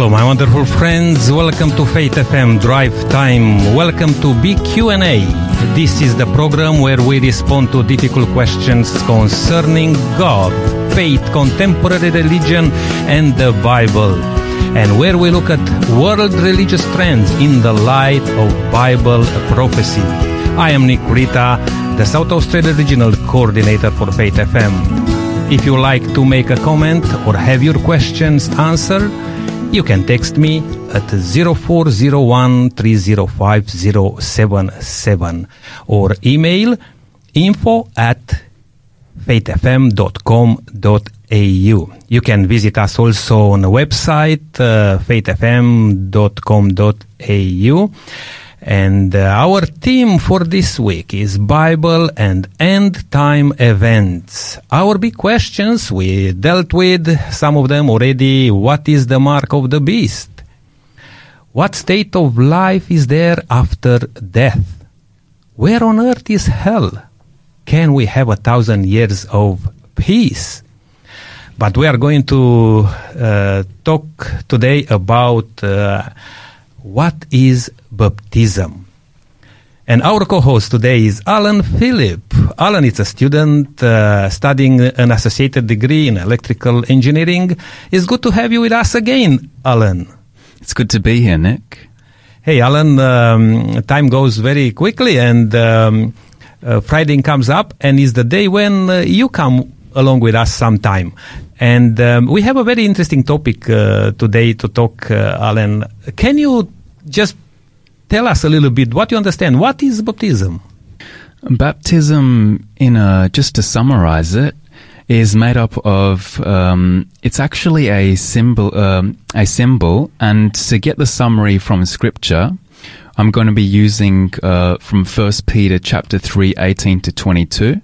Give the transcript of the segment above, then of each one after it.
Hello, my wonderful friends. Welcome to Faith FM Drive Time. Welcome to BQ&A. This is the program where we respond to difficult questions concerning God, faith, contemporary religion, and the Bible. And where we look at world religious trends in the light of Bible prophecy. I am Nick Rita, the South Australia Regional Coordinator for Faith FM. If you like to make a comment or have your questions answered, you can text me at 0401 305 or email info at faithfm.com.au. You can visit us also on the website uh, faithfm.com.au. And uh, our theme for this week is Bible and end time events. Our big questions, we dealt with some of them already. What is the mark of the beast? What state of life is there after death? Where on earth is hell? Can we have a thousand years of peace? But we are going to uh, talk today about uh, what is baptism. And our co-host today is Alan Phillip. Alan is a student uh, studying an associated degree in electrical engineering. It's good to have you with us again, Alan. It's good to be here, Nick. Hey, Alan, um, time goes very quickly and um, uh, Friday comes up and is the day when uh, you come along with us sometime. And um, we have a very interesting topic uh, today to talk, uh, Alan. Can you just tell us a little bit what you understand? What is baptism? Baptism, in a, just to summarize it, is made up of. Um, it's actually a symbol. Um, a symbol, and to get the summary from Scripture, I'm going to be using uh, from First Peter chapter three, eighteen to twenty-two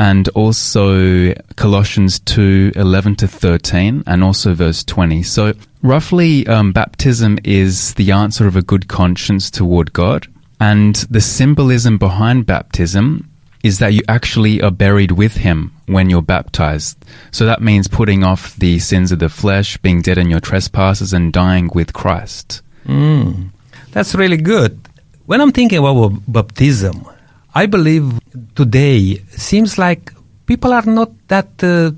and also Colossians 2 11 to 13, and also verse 20. So, roughly, um, baptism is the answer of a good conscience toward God. And the symbolism behind baptism is that you actually are buried with Him when you're baptized. So, that means putting off the sins of the flesh, being dead in your trespasses, and dying with Christ. Mm, that's really good. When I'm thinking about baptism, I believe today seems like people are not that uh,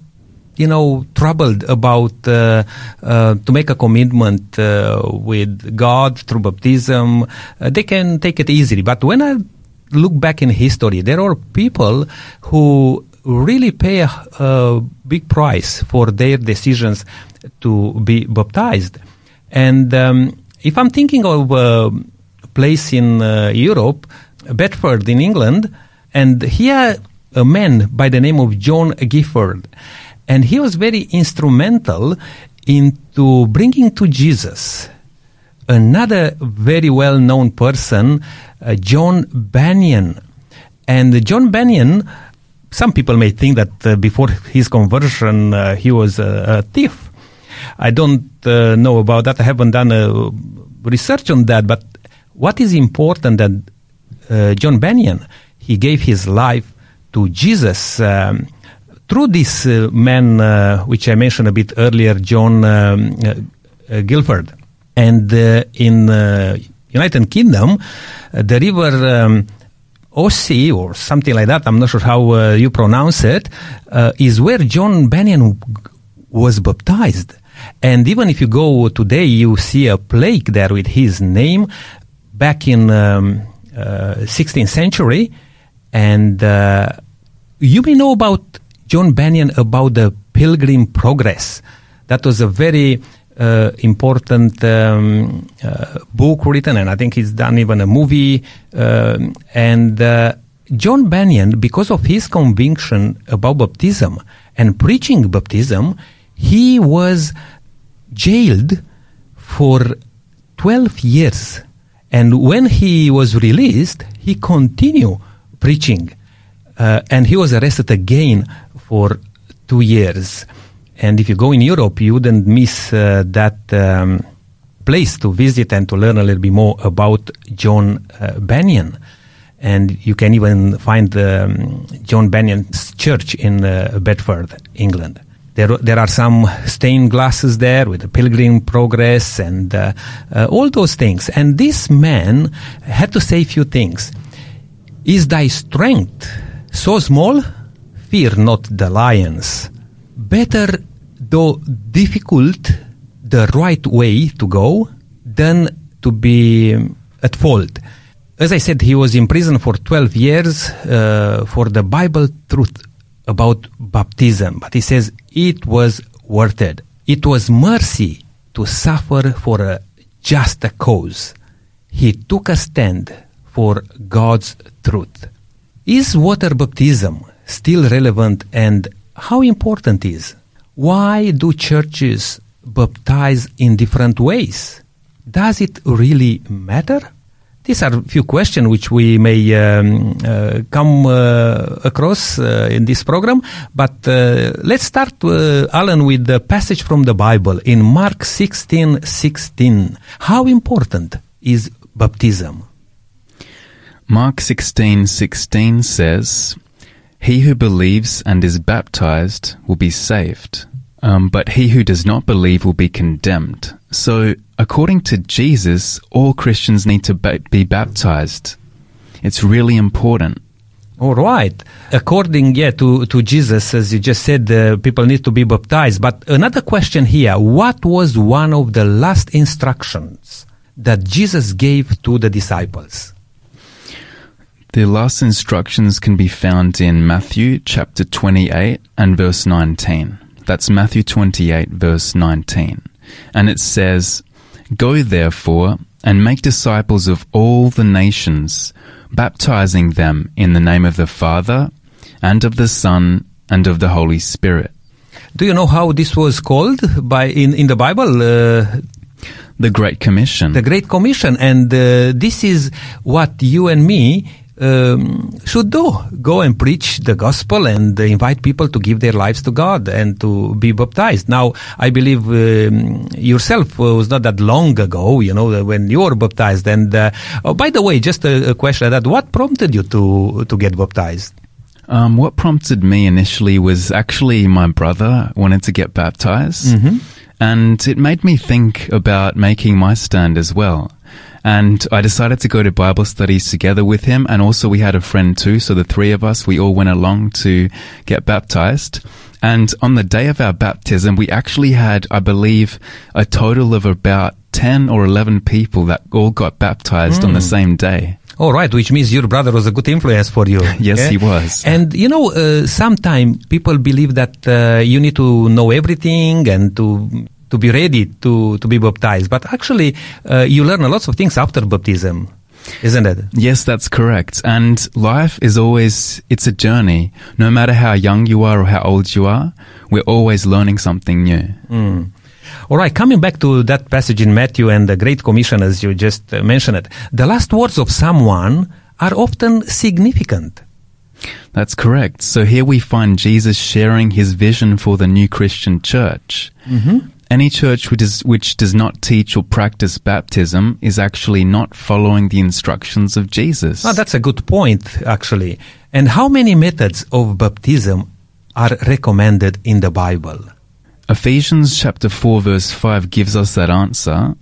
you know troubled about uh, uh, to make a commitment uh, with God through baptism. Uh, they can take it easily, but when I look back in history, there are people who really pay a, a big price for their decisions to be baptized. And um, if I'm thinking of a place in uh, Europe Bedford in England, and here a man by the name of John Gifford, and he was very instrumental into bringing to Jesus another very well-known person, uh, John Bunyan, and John Bunyan. Some people may think that uh, before his conversion uh, he was a, a, thief. I don't uh, know about that. I haven't done a research on that. But what is important that uh, John Bunyan, he gave his life to Jesus um, through this uh, man, uh, which I mentioned a bit earlier, John um, Guilford. And in United Kingdom, the river um, Ossi or something like that, I'm not sure how uh, you pronounce it, uh, is where John Bunyan was baptized. And even if you go today, you see a plaque there with his name. Back in um, uh, 16th century, and uh, you may know about John Bunyan about the Pilgrim Progress. That was a very uh, important um, uh, book written, and I think he's done even a movie. Um, and uh, John Bunyan, because of his conviction about baptism and preaching baptism, he was jailed for 12 years and when he was released, he continued preaching. Uh, and he was arrested again for two years. And if you go in Europe, you wouldn't miss uh, that um, place to visit and to learn a little bit more about John uh, Bunyan. And you can even find um, John Bunyan's church in uh, Bedford, England. There, there are some stained glasses there with the pilgrim progress and uh, uh, all those things. And this man had to say a few things. Is thy strength so small? Fear not the lions. Better, though difficult, the right way to go than to be at fault. As I said, he was in prison for 12 years uh, for the Bible truth about baptism, but he says it was worth it. It was mercy to suffer for a just cause. He took a stand for God's truth. Is water baptism still relevant and how important is? Why do churches baptize in different ways? Does it really matter? These are a few questions which we may um, uh, come uh, across uh, in this program. But uh, let's start, uh, Alan, with the passage from the Bible in Mark 16 16. How important is baptism? Mark 16:16 says, "He who believes and is baptized will be saved, um, but he who does not believe will be condemned." So, according to Jesus, all Christians need to be baptized. It's really important. All right. According, yeah, to, to Jesus, as you just said, uh, people need to be baptized. But another question here. What was one of the last instructions that Jesus gave to the disciples? The last instructions can be found in Matthew chapter 28 and verse 19. That's Matthew 28 verse 19. And it says, Go therefore and make disciples of all the nations, baptizing them in the name of the Father and of the Son and of the Holy Spirit. Do you know how this was called by in, in the Bible? Uh, The Great Commission. the Great Commission. And uh, this is what you and me um, should do. Go and preach the gospel and invite people to give their lives to God and to be baptized. Now, I believe um, yourself was not that long ago, you know, when you were baptized. And uh, oh, by the way, just a, a question that what prompted you to to get baptized? Um, what prompted me initially was actually my brother wanted to get baptized. And it made me think about making my stand as well. And I decided to go to Bible studies together with him. And also we had a friend too. So the three of us, we all went along to get baptized. And on the day of our baptism, we actually had, I believe, a total of about 10 or 11 people that all got baptized on the same day. All right, which means your brother was a good influence for you. Yes, he was. And you know, uh, sometimes people believe that uh, you need to know everything and to to be ready to to be baptized. But actually, uh, you learn a lot of things after baptism, isn't it? Yes, that's correct. And life is always, it's a journey. No matter how young you are or how old you are, we're always learning something new. All right, coming back to that passage in Matthew and the Great Commission, as you just uh, mentioned it, the last words of someone are often significant. That's correct. So here we find Jesus sharing his vision for the new Christian church. Any church which, is, which does not teach or practice baptism is actually not following the instructions of Jesus. Oh, that's a good point, actually. And how many methods of baptism are recommended in the Bible? Ephesians chapter 4 verse 5 gives us that answer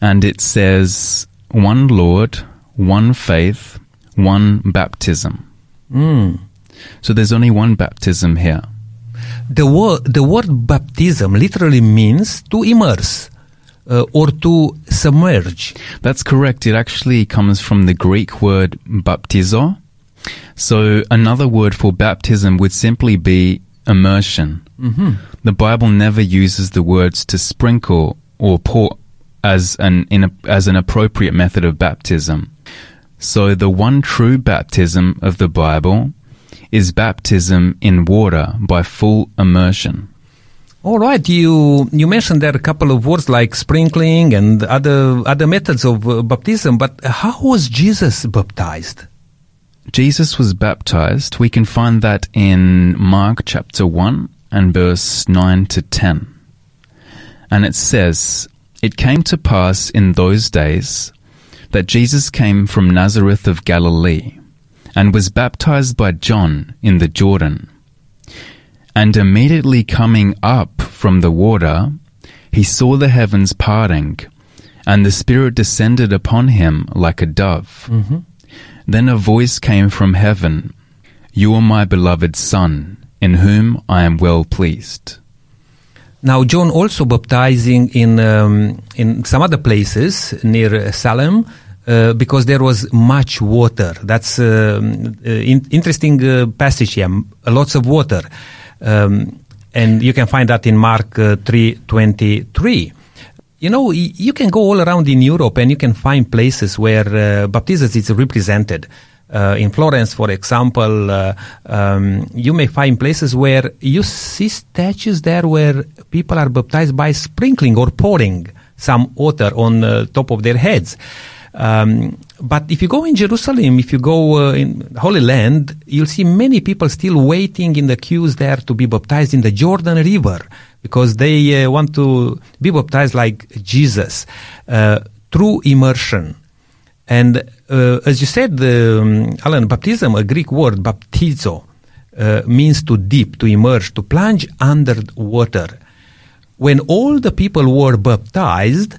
and it says one Lord, one faith, one baptism. Hmm. So there's only one baptism here. The word, the word baptism literally means to immerse uh, or to submerge. That's correct. It actually comes from the Greek word baptizo. So another word for baptism would simply be immersion. Mm-hmm. The Bible never uses the words to sprinkle or pour as an in a, as an appropriate method of baptism. So the one true baptism of the Bible is baptism in water by full immersion. All right, you you mentioned there a couple of words like sprinkling and other other methods of uh, baptism, but how was Jesus baptized? Jesus was baptized. We can find that in Mark chapter 1 and verse 9 to 10. And it says, It came to pass in those days that Jesus came from Nazareth of Galilee and was baptized by John in the Jordan. And immediately coming up from the water, he saw the heavens parting, and the Spirit descended upon him like a dove. Then a voice came from heaven You are my beloved Son, in whom I am well pleased. Now, John also baptizing in um, in some other places near Salem uh, because there was much water. That's um, uh, in- interesting uh, passage here. Lots of water, um, and you can find that in Mark uh, three twenty three. You know, you can go all around in Europe and you can find places where uh, baptism is represented. Uh, in Florence, for example, uh, um, you may find places where you see statues there where people are baptized by sprinkling or pouring some water on uh, top of their heads. Um, but if you go in Jerusalem, if you go uh, in Holy Land, you'll see many people still waiting in the queues there to be baptized in the Jordan River because they uh, want to be baptized like Jesus uh, through immersion. And uh, as you said, um, Alan, baptism, a Greek word, baptizo, uh, means to dip, to immerse, to plunge under water. When all the people were baptized,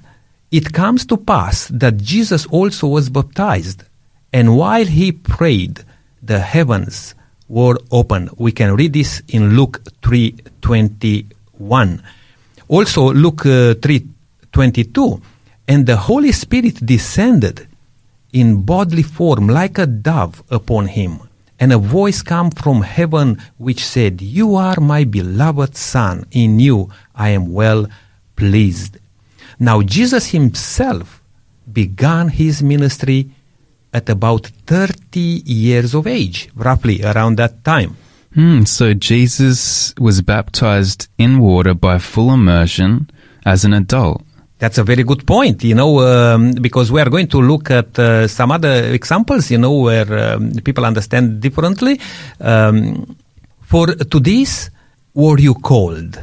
it comes to pass that Jesus also was baptized. And while he prayed, the heavens were opened. We can read this in Luke 3:21. Also Luke uh, 3:22. And the Holy Spirit descended in bodily form like a dove upon him. And a voice came from heaven which said, You are my beloved Son, in you I am well pleased. Now, Jesus himself began his ministry at about 30 years of age, roughly around that time. Hmm, so Jesus was baptized in water by full immersion as an adult. That's a very good point, you know, um, because we are going to look at uh, some other examples, you know, where um, people understand differently. Um, for to this were you called,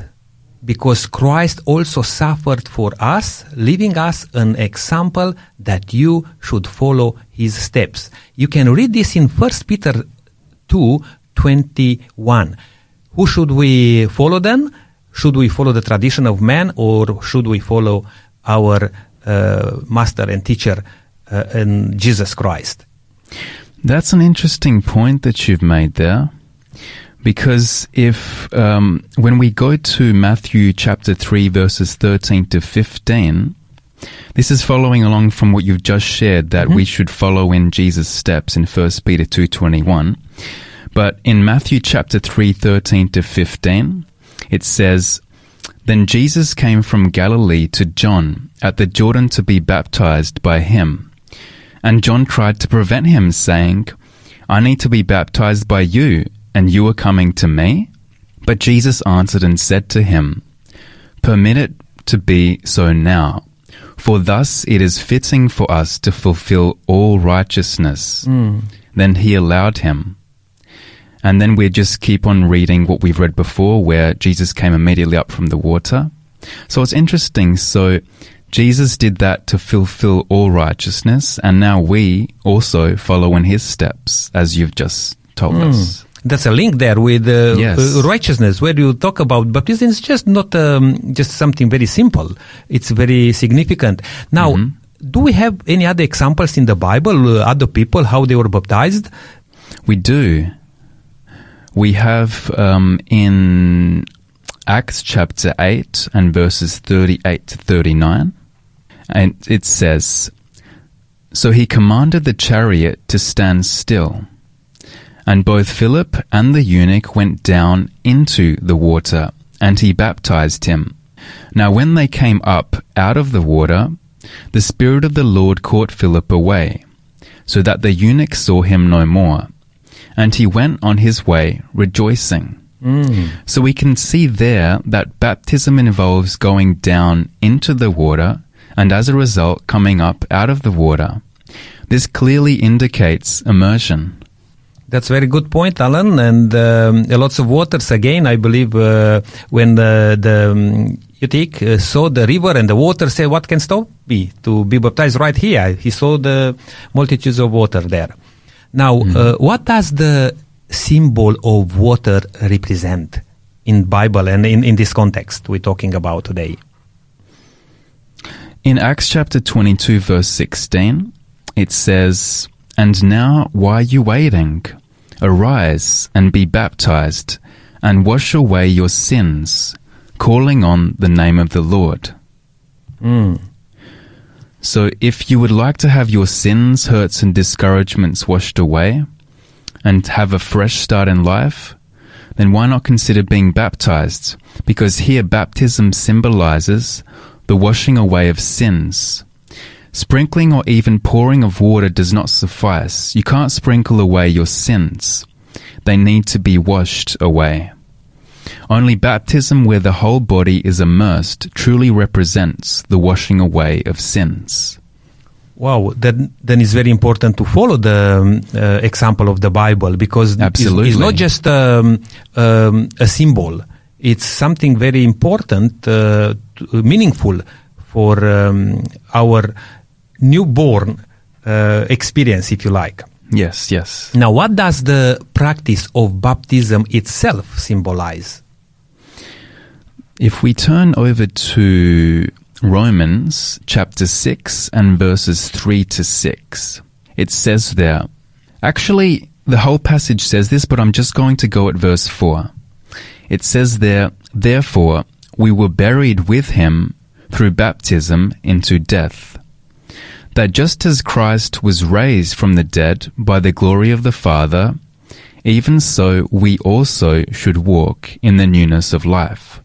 because Christ also suffered for us, leaving us an example that you should follow his steps. You can read this in First Peter two twenty one. Who should we follow then? Should we follow the tradition of man or should we follow our uh, master and teacher uh, in Jesus Christ? That's an interesting point that you've made there. Because if, um, when we go to Matthew chapter 3, verses 13 to 15, this is following along from what you've just shared that we should follow in Jesus' steps in 1 Peter 2.21. But in Matthew chapter 3, 13 to 15, it says, Then Jesus came from Galilee to John at the Jordan to be baptized by him. And John tried to prevent him, saying, I need to be baptized by you, and you are coming to me? But Jesus answered and said to him, Permit it to be so now, for thus it is fitting for us to fulfill all righteousness. Hmm. Then he allowed him. And then we just keep on reading what we've read before, where Jesus came immediately up from the water. So it's interesting. So Jesus did that to fulfill all righteousness, and now we also follow in his steps, as you've just told hmm. us. That's a link there with uh, Yes. uh, righteousness, where you talk about baptism. It's just not um, just something very simple. It's very significant. Now, do we have any other examples in the Bible, uh, other people, how they were baptized? We do. We have um, in Acts chapter 8 and verses 38 to 39, and it says, So he commanded the chariot to stand still. And both Philip and the eunuch went down into the water, and he baptized him. Now when they came up out of the water, the Spirit of the Lord caught Philip away, so that the eunuch saw him no more. And he went on his way rejoicing. Mm. So we can see there that baptism involves going down into the water and as a result coming up out of the water. This clearly indicates immersion. That's very good point, Alan. And um, lots of waters again. I believe uh, when the the um, eunuch uh, saw the river and the water, say, "What can stop me to be baptized right here?" He saw the multitudes of water there. Now, uh, what does the symbol of water represent? in Bible and in, in this context we're talking about today? In Acts chapter 22, verse 16, it says, And now, why are you waiting? Arise and be baptized, and wash away your sins, calling on the name of the Lord. Mm. So, if you would like to have your sins, hurts, and discouragements washed away, and have a fresh start in life, then why not consider being baptized? Because here baptism symbolizes the washing away of sins. Sprinkling or even pouring of water does not suffice. You can't sprinkle away your sins. They need to be washed away. Only baptism where the whole body is immersed truly represents the washing away of sins. Wow, then then it's very important to follow the um, uh, example of the Bible because it's- Absolutely. it's, not just um, um, a symbol; it's something very important, uh, meaningful for um, our newborn uh, experience, if you like. Yes, yes. Now, what does the practice of baptism itself symbolize? If we turn over to Romans chapter 6 and verses 3 to 6, it says there, actually, the whole passage says this, but I'm just going to go at verse 4. It says there, Therefore, we were buried with him through baptism into death. That just as Christ was raised from the dead by the glory of the Father, even so we also should walk in the newness of life.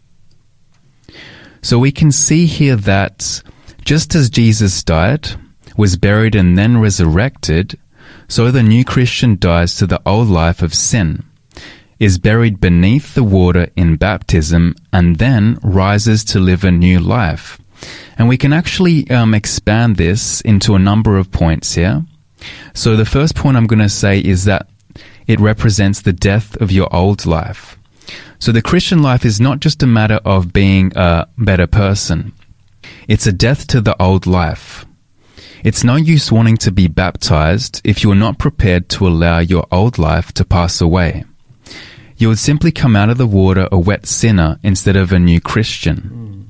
So we can see here that just as Jesus died, was buried, and then resurrected, so the new Christian dies to the old life of sin, is buried beneath the water in baptism, and then rises to live a new life. And we can actually um, expand this into a number of points here. So the first point I'm going to say is that it represents the death of your old life. So the Christian life is not just a matter of being a better person. It's a death to the old life. It's no use wanting to be baptized if you're not prepared to allow your old life to pass away. You would simply come out of the water a wet sinner instead of a new Christian.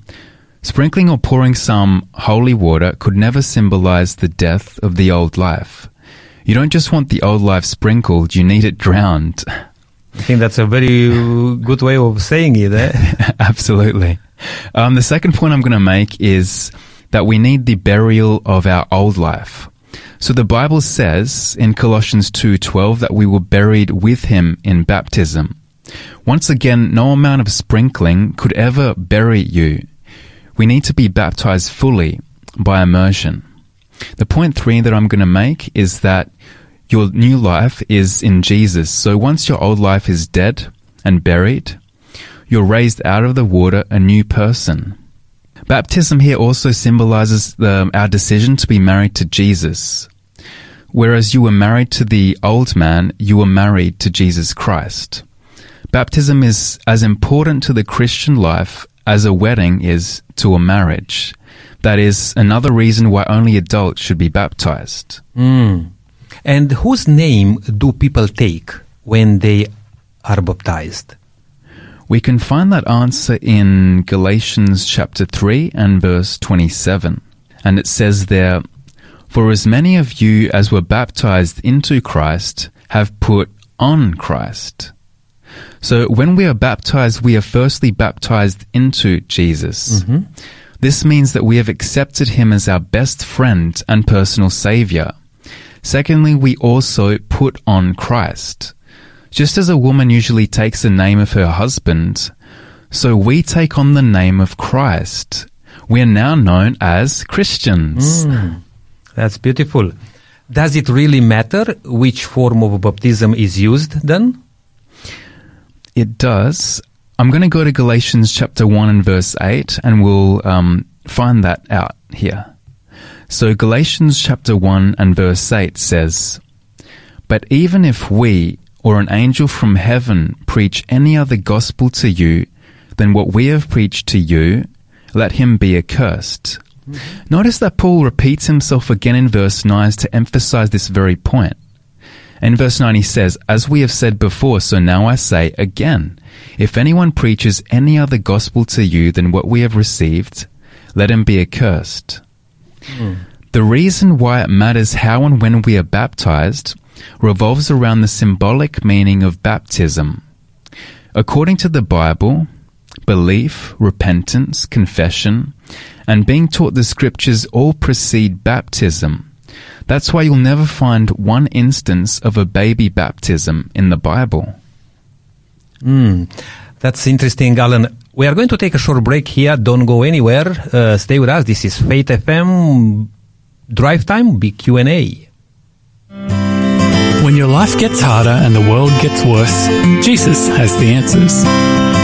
Sprinkling or pouring some holy water could never symbolize the death of the old life. You don't just want the old life sprinkled, you need it drowned. I think that's a very good way of saying it. Eh? Absolutely. Um, the second point I'm going to make is that we need the burial of our old life. So the Bible says in Colossians 2:12 that we were buried with him in baptism. Once again, no amount of sprinkling could ever bury you. We need to be baptized fully by immersion. The point 3 that I'm going to make is that your new life is in Jesus. So once your old life is dead and buried, you're raised out of the water a new person. Baptism here also symbolizes the, our decision to be married to Jesus. Whereas you were married to the old man, you were married to Jesus Christ. Baptism is as important to the Christian life as a wedding is to a marriage. That is another reason why only adults should be baptized. Mm. And whose name do people take when they are baptized? We can find that answer in Galatians chapter 3 and verse 27. And it says there, For as many of you as were baptized into Christ have put on Christ. So when we are baptized, we are firstly baptized into Jesus. Mm-hmm. This means that we have accepted him as our best friend and personal savior. Secondly, we also put on Christ. Just as a woman usually takes the name of her husband, so we take on the name of Christ. We are now known as Christians. Mm, that's beautiful. Does it really matter which form of baptism is used then? It does. I'm going to go to Galatians chapter 1 and verse 8, and we'll um, find that out here. So, Galatians chapter 1 and verse 8 says, But even if we or an angel from heaven preach any other gospel to you than what we have preached to you, let him be accursed. Notice that Paul repeats himself again in verse 9 to emphasize this very point. In verse 9 he says, As we have said before, so now I say again, If anyone preaches any other gospel to you than what we have received, let him be accursed. Hmm. The reason why it matters how and when we are baptized revolves around the symbolic meaning of baptism. According to the Bible, belief, repentance, confession, and being taught the scriptures all precede baptism. That's why you'll never find one instance of a baby baptism in the Bible. Mm, that's interesting, Alan. We are going to take a short break here. Don't go anywhere. Uh, stay with us. This is Faith FM Drive Time Big Q and A. When your life gets harder and the world gets worse, Jesus has the answers.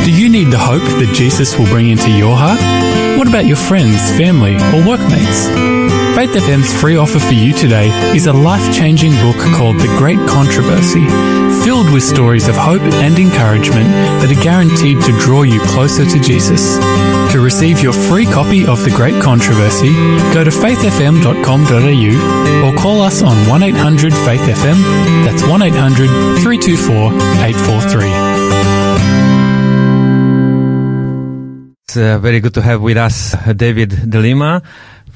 Do you need the hope that Jesus will bring into your heart? What about your friends, family, or workmates? Faith FM's free offer for you today is a life changing book called The Great Controversy, filled with stories of hope and encouragement that are guaranteed to draw you closer to Jesus. To receive your free copy of The Great Controversy, go to faithfm.com.au or call us on 1 800 Faith FM. That's 1 800 324 843. It's uh, very good to have with us uh, David Delima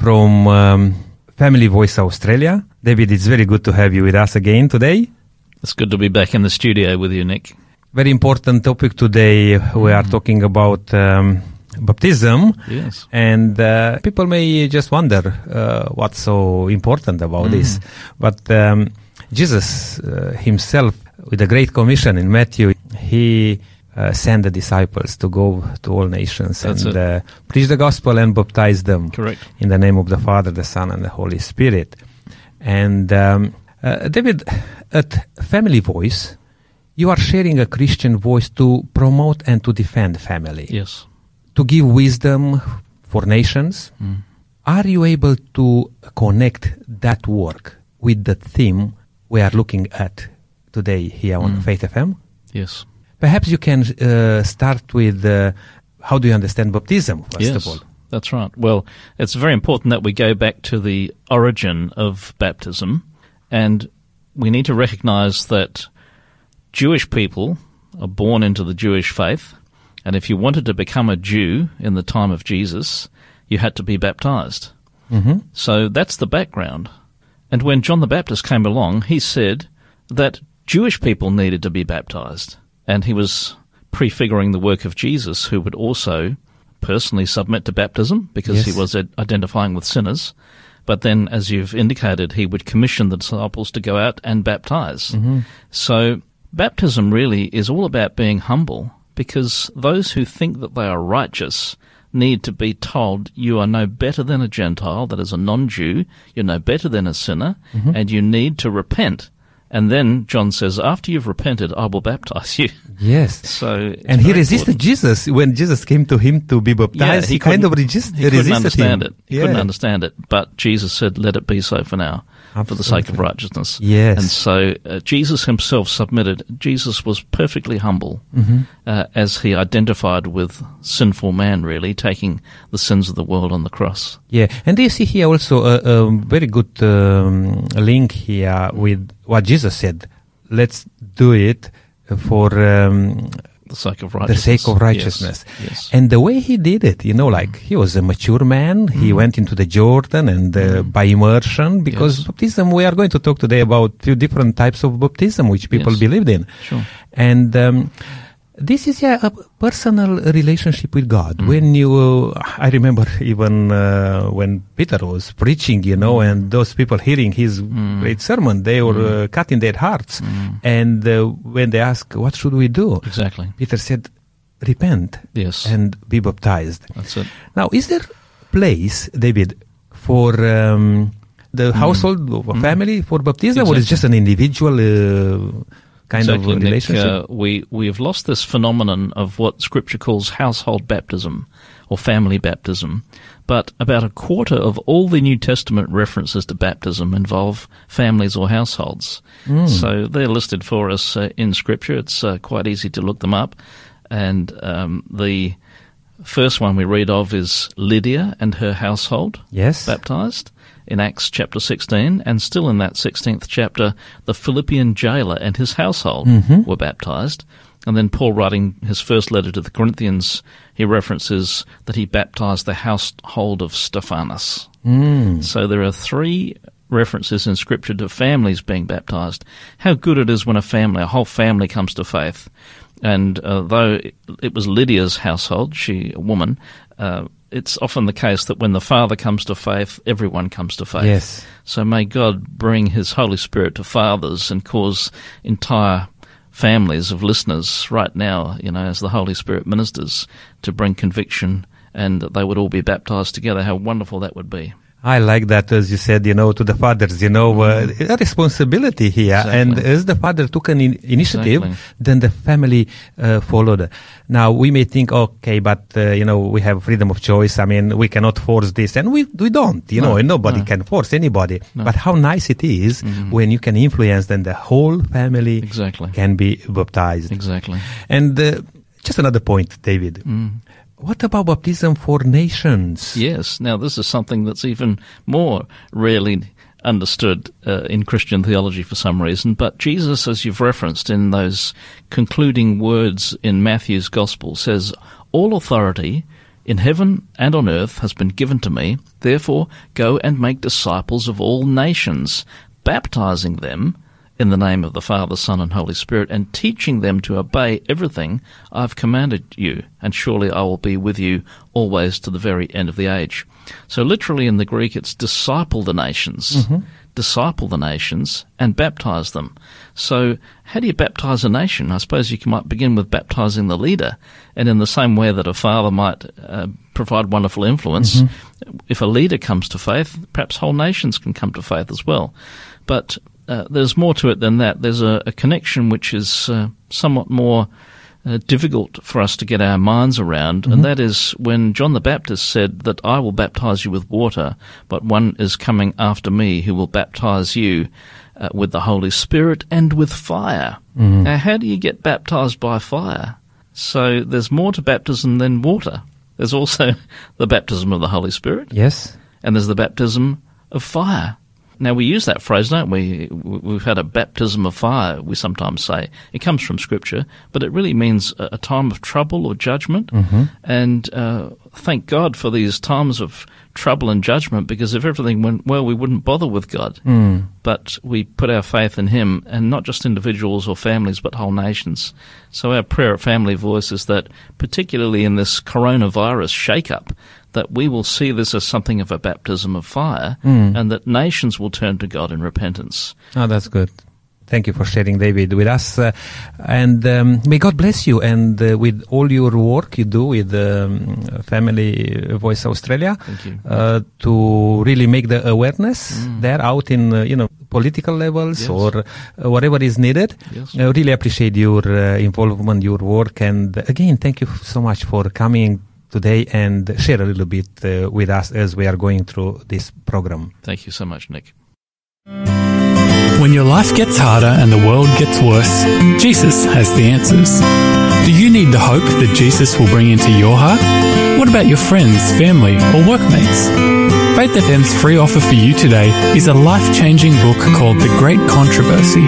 from um, Family Voice Australia. David, it's very good to have you with us again today. It's good to be back in the studio with you, Nick. Very important topic today. We are talking about um, baptism. Yes. And uh, people may just wonder uh, what's so important about this. But um, Jesus uh, himself, with the Great Commission in Matthew, he uh, sent the disciples to go to all nations That's and uh, preach the gospel and baptize them Correct. in the name of the Father, the Son, and the Holy Spirit. And um, uh, David, at Family Voice, you are sharing a Christian voice to promote and to defend family Yes. to give wisdom for nations. Are you able to connect that work with the theme we are looking at today here on Faith FM? Yes. Perhaps you can uh, start with uh, how do you understand baptism, first yes. of all? That's right. Well, it's very important that we go back to the origin of baptism, and we need to recognize that Jewish people are born into the Jewish faith, and if you wanted to become a Jew in the time of Jesus, you had to be baptized. hmm So that's the background. And when John the Baptist came along, he said that Jewish people needed to be baptized. And he was prefiguring the work of Jesus, who would also personally submit to baptism because he was identifying with sinners. But then, as you've indicated, he would commission the disciples to go out and baptize. Mm-hmm. So, baptism really is all about being humble because those who think that they are righteous need to be told you are no better than a Gentile, that is a non Jew, you're no better than a sinner, mm-hmm. and you need to repent. And then John says, after you've repented, I will baptize you. Yes. So, and he resisted important. Jesus when Jesus came to him to be baptized. Yeah, he, kind of couldn't- resist, he couldn't understand him. it. He Yeah. couldn't understand it. But Jesus said, "Let it be so for now, for the sake of righteousness." Yes. And so uh, Jesus himself submitted. Jesus was perfectly humble Mm-hmm. uh, as he identified with sinful man, really taking the sins of the world on the cross. Yeah, and do you see here also a, a very good um, link here with what Jesus said. Let's do it for um, The sake of the righteousness. sake of Yes, righteousness. Yes. And the way he did it, you know, like he was a mature man. He went into the Jordan and uh, by immersion, because Yes. baptism, we are going to talk today about few different types of baptism which people Yes. believed in. Sure. And um, this is yeah, a personal relationship with God. Mm. When you, uh, I remember even uh, when Peter was preaching, you know, Mm. and those people hearing his great sermon, they were uh, cut in their hearts. Mm. And uh, when they asked, "What should we do?" Exactly. Peter said, "Repent Yes. and be baptized." That's it. Now, is there place, David, for um, the household of a family for baptism, or is Mm. It just an individual uh, kind exactly, of Nick. relationship? Uh, we we have lost this phenomenon of what Scripture calls household baptism or family baptism. But about a quarter of all the New Testament references to baptism involve families or households. So they're listed for us uh, in Scripture. It's uh, quite easy to look them up. And um, the first one we read of is Lydia and her household yes. baptized in Acts chapter 16, and still in that 16th chapter, the Philippian jailer and his household Mm-hmm. were baptized. And then Paul, writing his first letter to the Corinthians, he references that he baptized the household of Stephanas. Mm. So there are three references in Scripture to families being baptized. How good it is when a family, a whole family, comes to faith. And uh, though it was Lydia's household, she a woman, uh, it's often the case that when the father comes to faith, everyone comes to faith. Yes. So may God bring His Holy Spirit to fathers and cause entire families of listeners right now, you know, as the Holy Spirit ministers, to bring conviction and that they would all be baptized together. How wonderful that would be. I like that, as you said, you know, to the fathers, you know, uh, a responsibility here. Exactly. And as the father took an in- initiative, Exactly. then the family uh, followed. Now, we may think, okay, but, uh, you know, we have freedom of choice. I mean, we cannot force this. And we, we don't, you No, know, and nobody no. can force anybody. No. But how nice it is when you can influence, then the whole family Exactly. can be baptized. Exactly. And uh, just another point, David. What about baptism for nations? Yes. Now, this is something that's even more rarely understood uh, in Christian theology for some reason. But Jesus, as you've referenced in those concluding words in Matthew's Gospel, says, All authority in heaven and on earth has been given to me. Therefore, go and make disciples of all nations, baptizing them in the name of the Father, Son, and Holy Spirit, and teaching them to obey everything I've commanded you, and surely I will be with you always to the very end of the age. So, literally in the Greek, it's disciple the nations, disciple the nations, and baptize them. So, how do you baptize a nation? I suppose you might begin with baptizing the leader, and in the same way that a father might uh, provide wonderful influence, if a leader comes to faith, perhaps whole nations can come to faith as well. But uh, there's more to it than that. There's a, a connection which is uh, somewhat more uh, difficult for us to get our minds around, and that is when John the Baptist said that I will baptize you with water, but one is coming after me who will baptize you uh, with the Holy Spirit and with fire. Now, how do you get baptized by fire? So there's more to baptism than water. There's also the baptism of the Holy Spirit, Yes. and there's the baptism of fire. Now we use that phrase, don't we? We- We've had a baptism of fire. We sometimes say it comes from Scripture, but it really means a, time of trouble or judgment. And uh, thank God for these times of trouble and judgment, because if everything went well, we wouldn't bother with God. But we put our faith in Him, and not just individuals or families, but whole nations. So our prayer at Family Voice is that, particularly in this coronavirus shake-up, that we will see this as something of a baptism of fire, and that nations will turn to God in repentance. Oh, that's good. Thank you for sharing, David, with us. Uh, and um, may God bless you and uh, with all your work you do with um, Family Voice Australia Thank you. uh, to really make the awareness there out in, uh, you know, political levels Yes. or uh, whatever is needed. Yes. I really appreciate your uh, involvement, your work. And again, thank you so much for coming today and share a little bit uh, with us as we are going through this program. Thank you so much, Nick. When your life gets harder and the world gets worse, Jesus has the answers. Do you need the hope that Jesus will bring into your heart? What about your friends, family, or workmates? Faith FM's free offer for you today is a life changing book called The Great Controversy,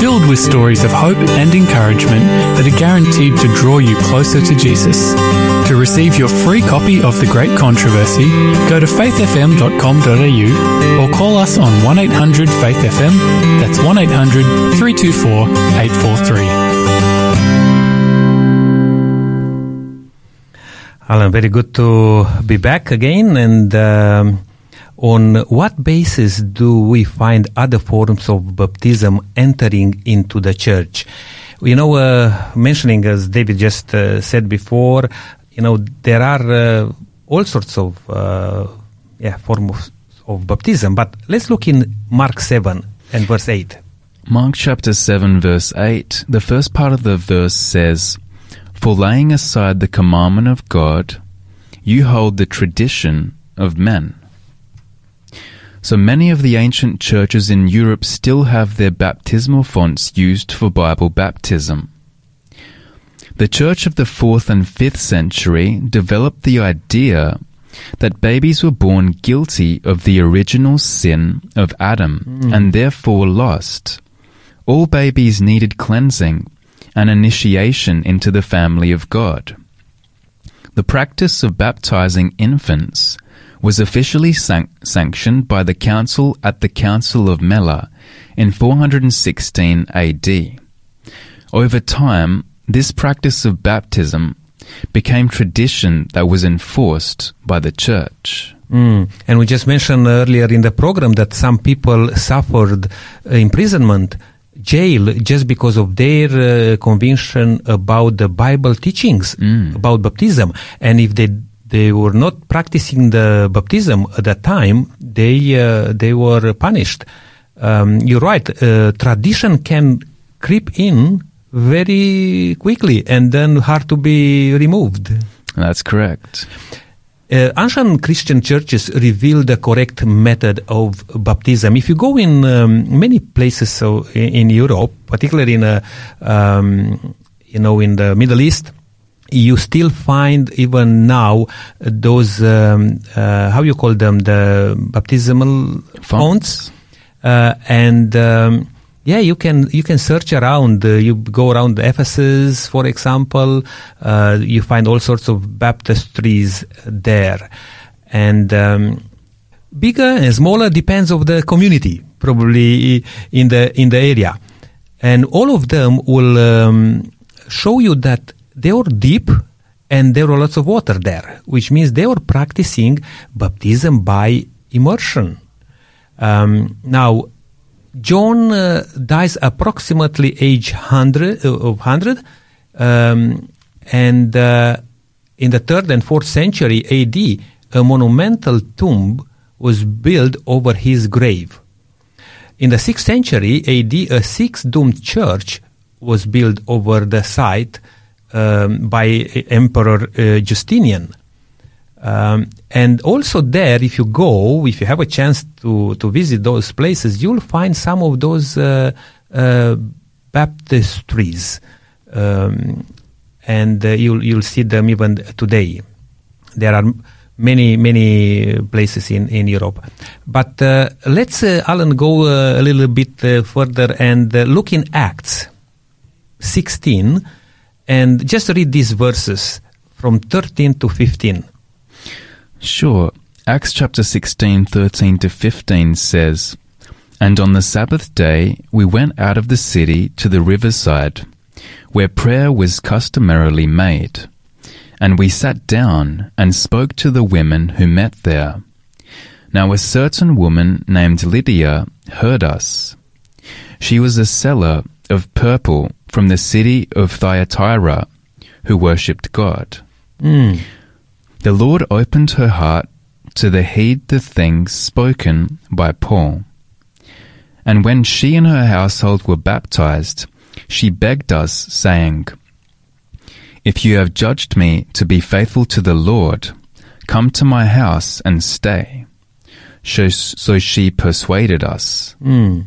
filled with stories of hope and encouragement that are guaranteed to draw you closer to Jesus. To receive your free copy of The Great Controversy, go to faithfm.com.au or call us on 1800 Faith FM. That's 1800 324 843. Alan, very good to be back again. And um, on what basis do we find other forms of baptism entering into the church? You know, uh, mentioning as David just uh, said before, you know, there are uh, all sorts of uh, yeah forms of baptism. But let's look in Mark seven and verse eight. Mark chapter 7, verse 8, the first part of the verse says, For laying aside the commandment of God, you hold the tradition of men. So many of the ancient churches in Europe still have their baptismal fonts used for Bible baptism. The church of the 4th and 5th century developed the idea that babies were born guilty of the original sin of Adam mm. and therefore lost. All babies needed cleansing, an initiation into the family of God. The practice of baptizing infants was officially san- sanctioned by the council at the Council of Mela in 416 AD. Over time, this practice of baptism became tradition that was enforced by the church. Mm. And we just mentioned earlier in the program that some people suffered uh, imprisonment, jail, just because of their uh, conviction about the Bible teachings about baptism. And if they they were not practicing the baptism at that time, they uh, they were punished. Um, you're right. Uh, tradition can creep in very quickly and then hard to be removed. That's correct. Uh, ancient Christian churches reveal the correct method of baptism. If you go in um, many places so in, in Europe, particularly in uh, um, you know in the Middle East, you still find even now those um, uh, how you call them the baptismal fonts, uh, and um, yeah, you can you can search around. Uh, you go around Ephesus, for example. Uh, you find all sorts of baptistries there, and um, bigger and smaller depends of the community, probably in the in the area, and all of them will um, show you that they are deep and there were lots of water there, which means they were practicing baptism by immersion. Um, now, John uh, dies approximately age 100 uh, of 100 um, and uh, in the 3rd and 4th century AD a monumental tomb was built over his grave. In the 6th century AD a six-domed church was built over the site um, by Emperor uh, Justinian. Um, and also there, if you go, if you have a chance to, to visit those places, you'll find some of those uh, uh, baptistries, um, and uh, you'll you'll see them even today. There are many many places in in Europe, but uh, let's uh, Alan go uh, a little bit further and look in Acts 16, and just read these verses from 13 to 15. Sure. Acts chapter 16, 13 to 15 says, And on the Sabbath day we went out of the city to the riverside, where prayer was customarily made. And we sat down and spoke to the women who met there. Now a certain woman named Lydia heard us. She was a seller of purple from the city of Thyatira, who worshipped God. Mm. The Lord opened her heart to the heed the things spoken by Paul. And when she and her household were baptized, she begged us, saying, If you have judged me to be faithful to the Lord, come to my house and stay. So, she persuaded us. Mm.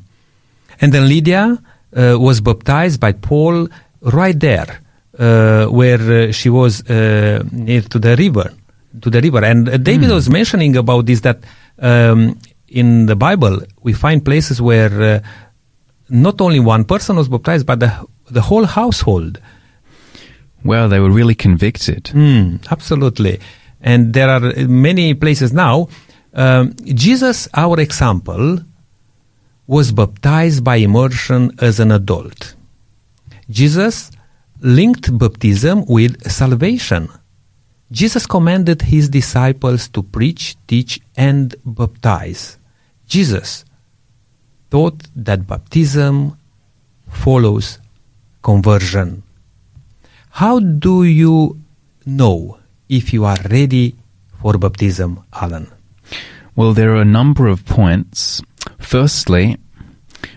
And then Lydia uh, was baptized by Paul right there, uh, where uh, she was uh, near to the river to the river. And uh, David mm. was mentioning about this that um, in the Bible we find places where uh, not only one person was baptized, but the the whole household. Well, they were really convicted. Mm, absolutely, and there are many places now. Um, Jesus, our example, was baptized by immersion as an adult. Jesus linked baptism with salvation. Jesus commanded his disciples to preach, teach, and baptize. Jesus taught that baptism follows conversion. How do you know if you are ready for baptism, Alan? Well, there are a number of points. Firstly,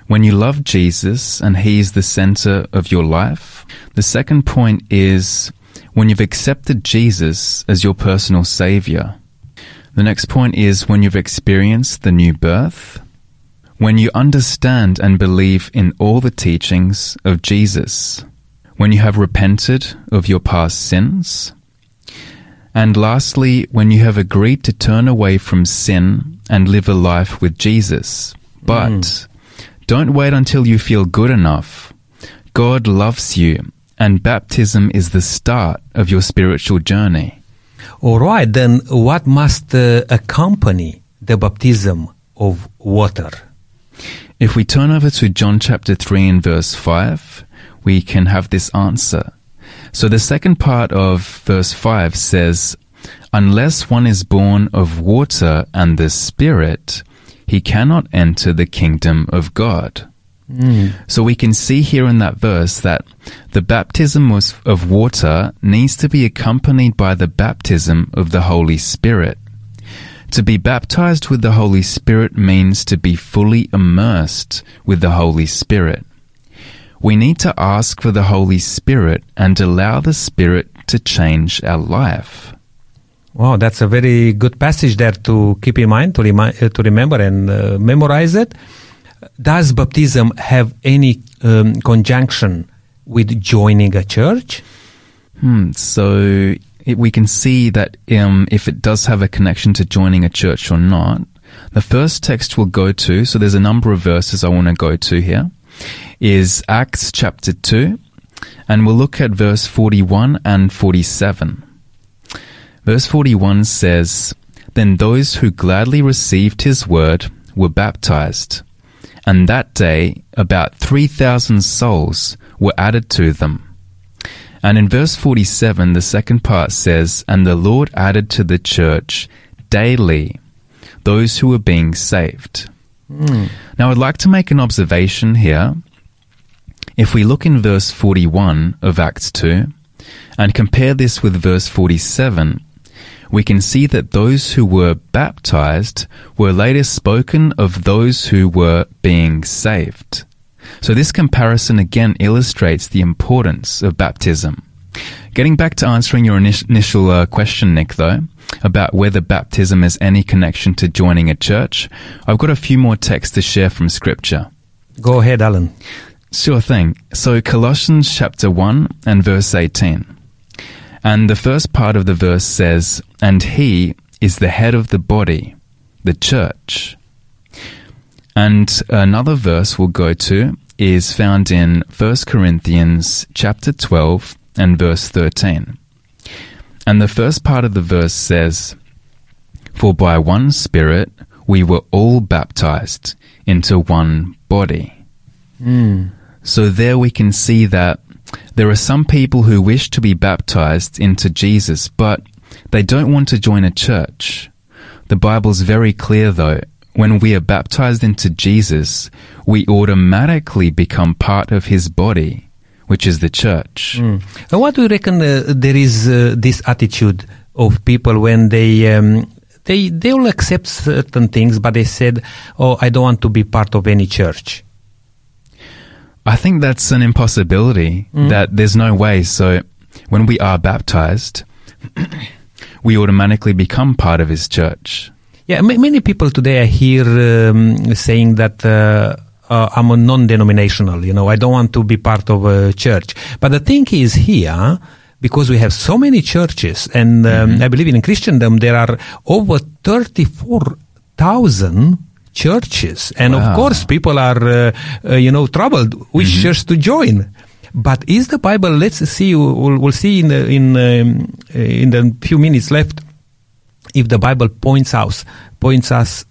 when you love Jesus and He is the center of your life. The second point is when you've accepted Jesus as your personal Savior. The next point is when you've experienced the new birth. When you understand and believe in all the teachings of Jesus. When you have repented of your past sins. And lastly, when you have agreed to turn away from sin and live a life with Jesus. But mm. don't wait until you feel good enough. God loves you and baptism is the start of your spiritual journey. All right, then what must uh, accompany the baptism of water? If we turn over to John chapter 3 and verse 5, we can have this answer. So the second part of verse 5 says, Unless one is born of water and the Spirit, he cannot enter the kingdom of God. So we can see here in that verse that the baptism of water needs to be accompanied by the baptism of the Holy Spirit. To be baptized with the Holy Spirit means to be fully immersed with the Holy Spirit. We need to ask for the Holy Spirit and allow the Spirit to change our life. Wow, that's a very good passage there to keep in mind, to, remi- uh, to remember and uh, memorize it. Does baptism have any um, conjunction with joining a church? Hmm, so it, we can see that um, if it does have a connection to joining a church or not. The first text we'll go to, so there's a number of verses I want to go to here, is Acts chapter 2, and we'll look at verse 41 and 47. Verse 41 says, Then those who gladly received his word were baptized, and that day about 3,000 souls were added to them. And in verse 47, the second part says, And the Lord added to the church daily those who were being saved. Hmm. Now, I'd like to make an observation here. If we look in verse 41 of Acts 2 and compare this with verse 47, we can see that those who were baptized were later spoken of those who were being saved. So this comparison again illustrates the importance of baptism. Getting back to answering your initial uh, question, Nick, though, about whether baptism has any connection to joining a church, I've got a few more texts to share from Scripture. Go ahead, Alan. Sure thing. So Colossians chapter 1 and verse 18. And the first part of the verse says, And he is the head of the body, the church. And another verse we'll go to is found in 1 Corinthians chapter 12 and verse 13. And the first part of the verse says, For by one Spirit we were all baptized into one body. Hmm. So there we can see that there are some people who wish to be baptized into Jesus, but they don't want to join a church. The Bible's very clear though. When we are baptized into Jesus, we automatically become part of his body, which is the church. And what do you reckon uh, there is uh, this attitude of people when they um, they they will accept certain things, but they said, "Oh, I don't want to be part of any church." I think that's an impossibility that there's no way. So when we are baptized, we automatically become part of his church. Yeah, ma- many people today I hear um, saying that uh, uh, I'm a non-denominational. You know, I don't want to be part of a church. But the thing is here. Because we have so many churches, and um, I believe in Christendom there are over thirty-four thousand churches, and of course people are, uh, uh, you know, troubled which church to join. But is the Bible? Let's see. We'll, we'll see in the, in um, in the few minutes left if the Bible points us points us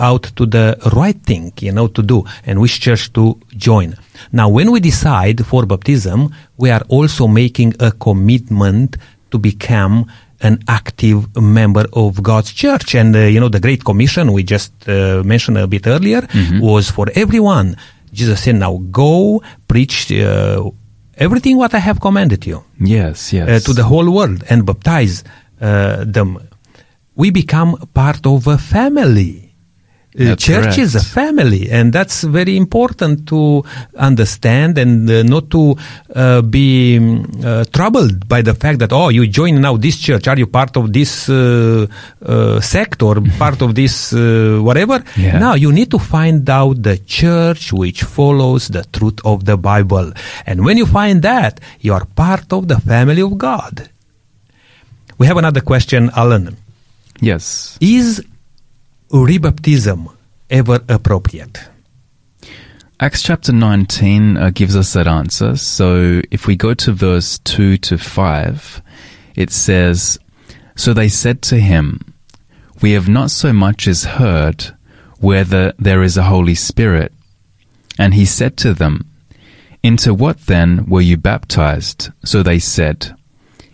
out to the right thing, you know, to do and which church to join. Now, when we decide for baptism, we are also making a commitment to become an active member of God's church. And, uh, you know, the Great Commission we just uh, mentioned a bit earlier was for everyone. Jesus said, now go preach uh, everything what I have commanded you Yes, yes. uh, to the whole world and baptize uh, them. We become part of a family. Uh, church is a family, and that's very important to understand and uh, not to uh, be uh, troubled by the fact that oh, you join now this church. Are you part of this uh, uh, sect or part of this uh, whatever? Yeah. Now you need to find out the church which follows the truth of the Bible, and when you find that, you are part of the family of God. We have another question, Alan. yes. Is rebaptism ever appropriate? Acts chapter 19 uh, gives us that answer. So if we go to verse 2 to 5, it says, So they said to him, We have not so much as heard whether there is a Holy Spirit. And he said to them, Into what then were you baptized? So they said,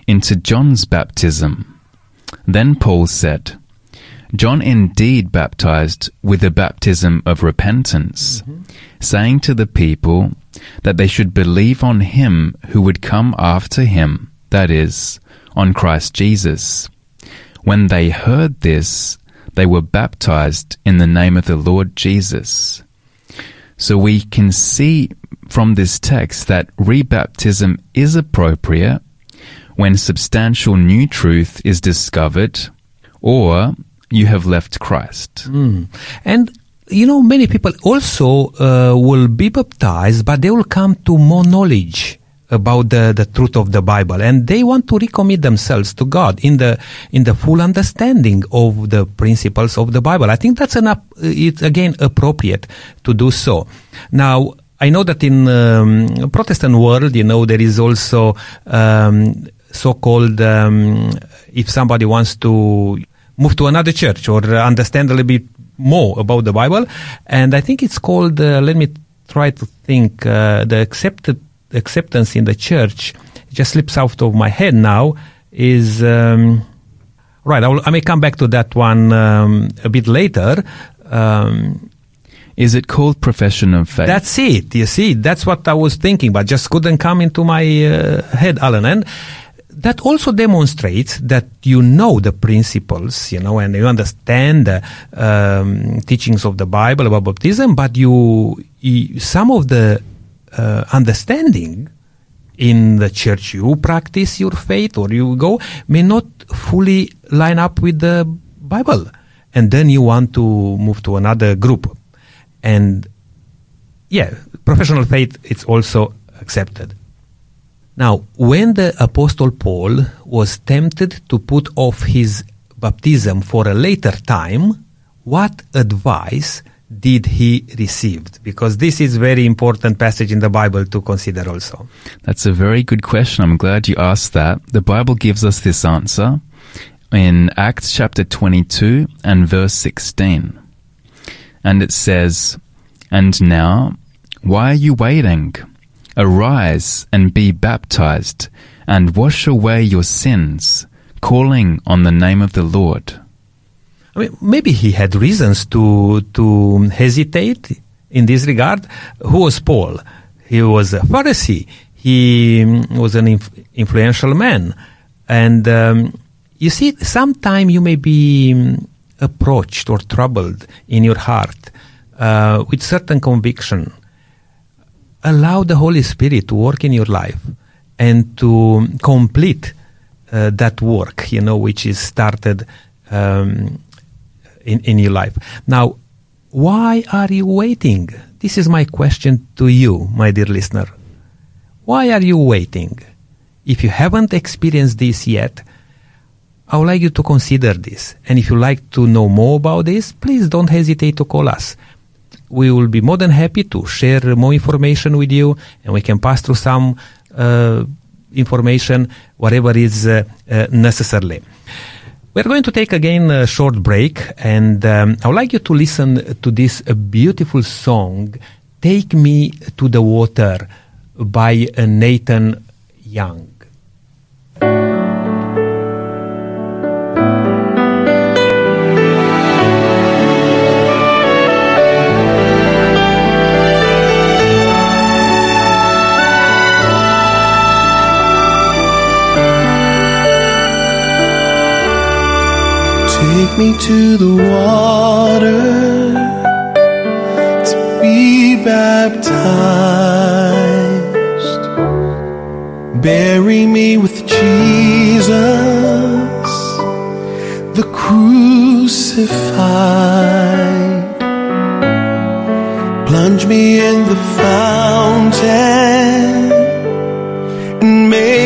Into John's baptism. Then Paul said, John indeed baptized with the baptism of repentance, mm-hmm. saying to the people that they should believe on him who would come after him, that is, on Christ Jesus. When they heard this, they were baptized in the name of the Lord Jesus. So we can see from this text that rebaptism is appropriate when substantial new truth is discovered or you have left Christ. And you know, many people also uh, will be baptized, but they will come to more knowledge about the, the truth of the Bible, and they want to recommit themselves to God in the in the full understanding of the principles of the Bible. I think that's enough. It's again appropriate to do so. Now, I know that in um, Protestant world, you know, there is also um, so-called um, if somebody wants to move to another church or understand a little bit more about the Bible, and I think it's called. Uh, let me try to think. Uh, the accepted acceptance in the church just slips out of my head now. Is um, right. I, will, I may come back to that one um, a bit later. Um, Is it called profession of faith? that's it. You see, that's what I was thinking, but just couldn't come into my uh, head, Alan. And that also demonstrates that you know the principles, you know, and you understand the um, teachings of the Bible about baptism, but you, you some of the uh, understanding in the church you practice your faith or you go may not fully line up with the Bible. And then you want to move to another group. And yeah, professional faith it's also accepted. Now, when the apostle Paul was tempted to put off his baptism for a later time, what advice did he receive? Because this is very important passage in the Bible to consider also. That's a very good question. I'm glad you asked that. The Bible gives us this answer in Acts chapter 22 and verse 16. And it says, And now, why are you waiting? Arise and be baptized, and wash away your sins, calling on the name of the Lord. I mean, maybe he had reasons to to hesitate in this regard. Who was Paul? He was a Pharisee. He mm, was an inf- influential man, and um, you see, sometime you may be mm, approached or troubled in your heart uh, with certain conviction. Allow the Holy Spirit to work in your life and to complete uh, that work, you know, which is started um, in, in your life. Now, why are you waiting? This is my question to you, my dear listener. Why are you waiting? If you haven't experienced this yet, I would like you to consider this. And if you like to know more about this, please don't hesitate to call us. We will be more than happy to share more information with you and we can pass through some uh, information, whatever is uh, uh, necessarily. We're going to take again a short break, and um, I would like you to listen to this beautiful song, Take Me to the Water, by Nathan Young. Take me to the water to be baptized. Bury me with Jesus, the crucified. Plunge me in the fountain, and may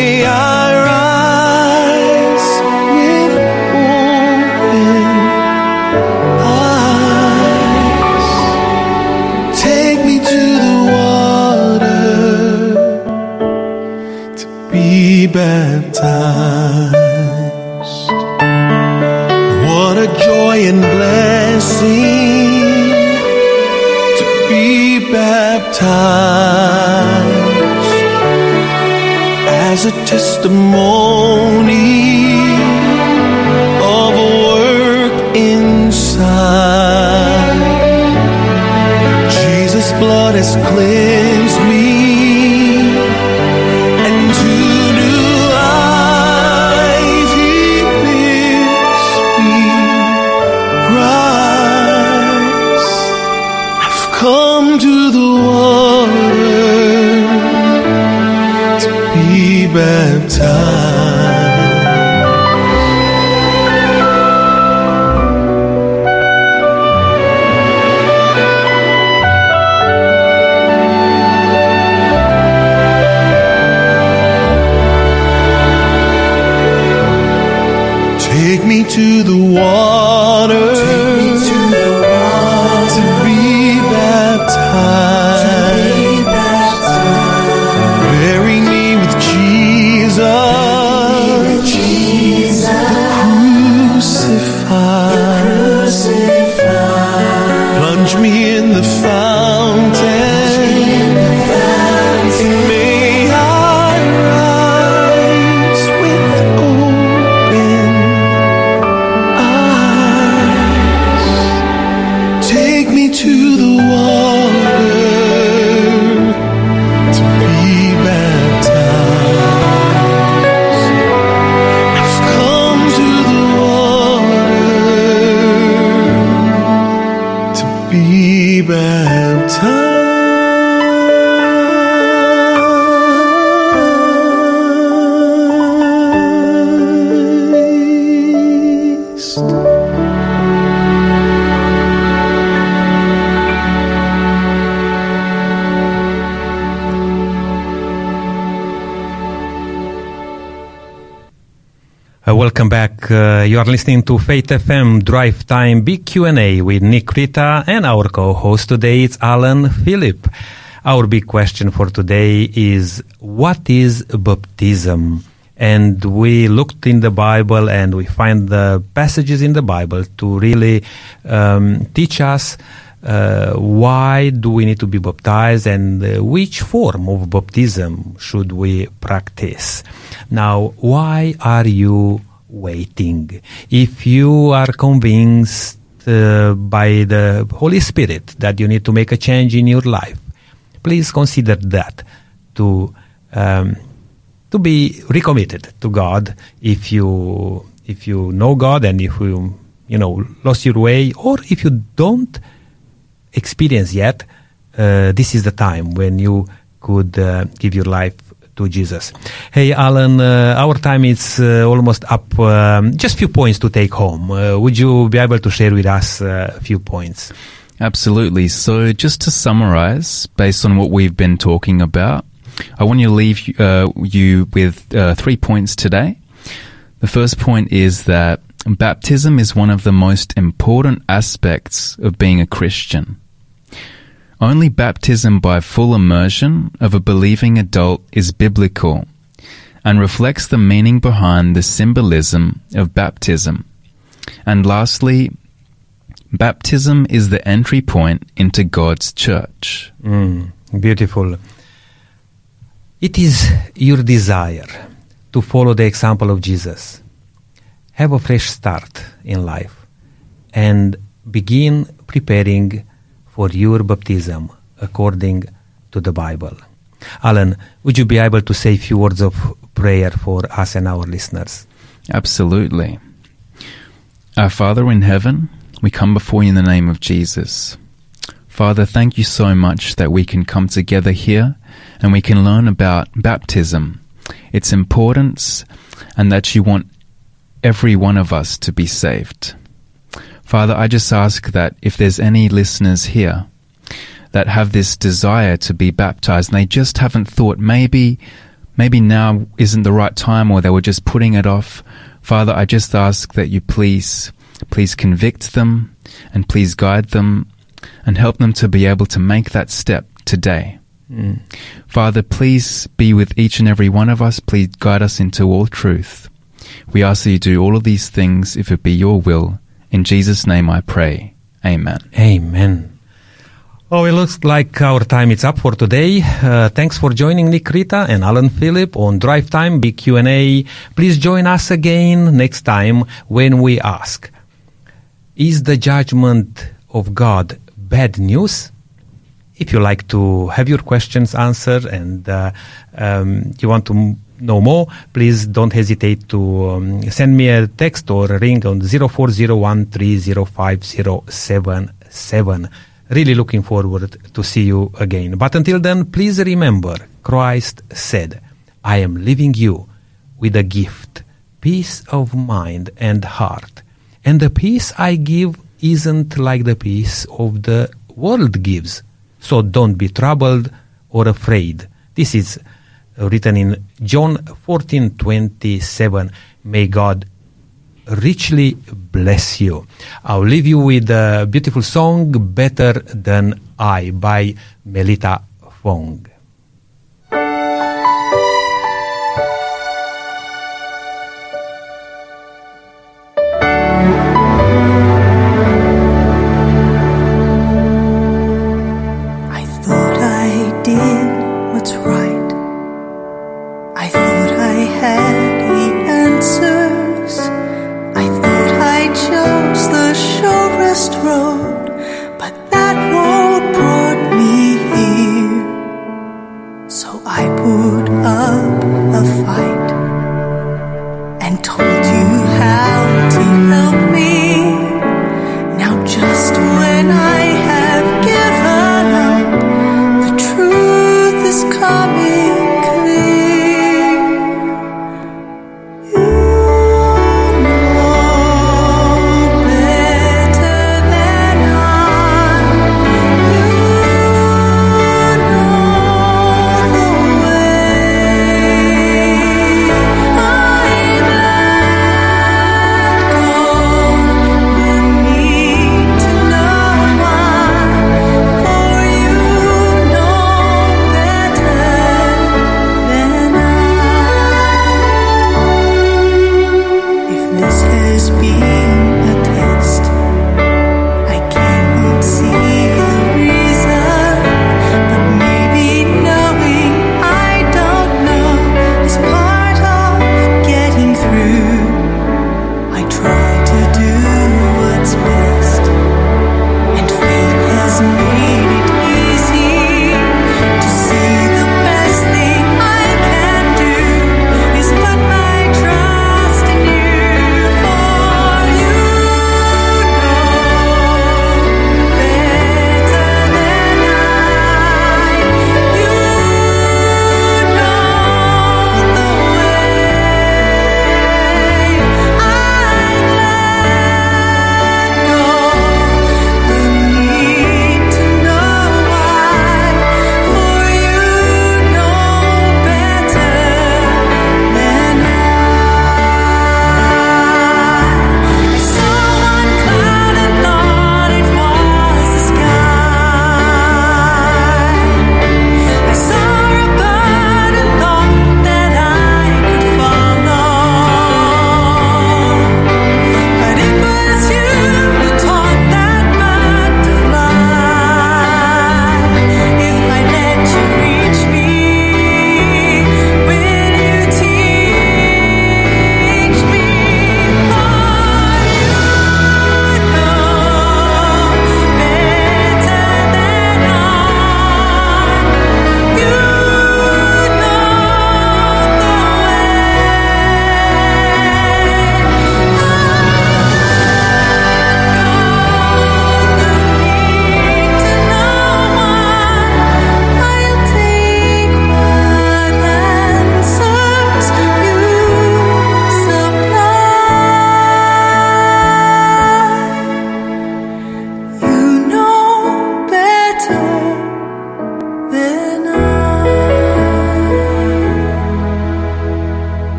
baptized as a testimony of a work inside. Jesus' blood has cleansed me Uh, welcome back. Uh, you are listening to Faith FM Drive Time Big Q&A with Nick Rita and our co-host today is Alan Phillip. Our big question for today is what is baptism? And we looked in the Bible and we find the passages in the Bible to really um, teach us uh, why do we need to be baptized and uh, which form of baptism should we practice. Now, why are you waiting? If you are convinced uh, by the Holy Spirit that you need to make a change in your life, please consider that to um, to be recommitted to God if you if you know God and if you you know lost your way or if you don't experience yet uh, this is the time when you could uh, give your life to Jesus. Hey Alan, uh, our time is uh, almost up. Um, just few points to take home. Uh, would you be able to share with us uh, a few points? Absolutely. So, just to summarize, based on what we've been talking about, I want to leave you with three points today. The first point is that baptism is one of the most important aspects of being a Christian. Only baptism by full immersion of a believing adult is biblical and reflects the meaning behind the symbolism of baptism. And lastly, baptism is the entry point into God's church. Mm, beautiful. It is your desire to follow the example of Jesus. Have a fresh start in life and begin preparing for your baptism according to the Bible. Alan, would you be able to say a few words of prayer for us and our listeners? Absolutely. Our Father in heaven, we come before you in the name of Jesus. Father, thank you so much that we can come together here and we can learn about baptism, its importance, and that you want every one of us to be saved. Father, I just ask that if there's any listeners here that have this desire to be baptized and they just haven't thought maybe maybe now isn't the right time or they were just putting it off, Father, I just ask that you please please convict them and please guide them and help them to be able to make that step today. Mm. Father, please be with each and every one of us. Please guide us into all truth. We ask that you do all of these things if it be your will. In Jesus' name I pray. Amen. Amen. Oh, it looks like our time is up for today. Uh, thanks for joining Nick Rita and Alan Phillip on Drive Time Big Q&A. Please join us again next time when we ask, is the judgment of God bad news? If you like to have your questions answered and uh, um, you want to know more, please don't hesitate to um, send me a text or a ring on 0401305077. Really looking forward to see you again. But until then, please remember, Christ said, I am leaving you with a gift, peace of mind and heart. And the peace I give isn't like the peace of the world gives. So don't be troubled or afraid. This is written in John 14:27. May God richly bless you. I'll leave you with a beautiful song Better Than I by Melita Fong.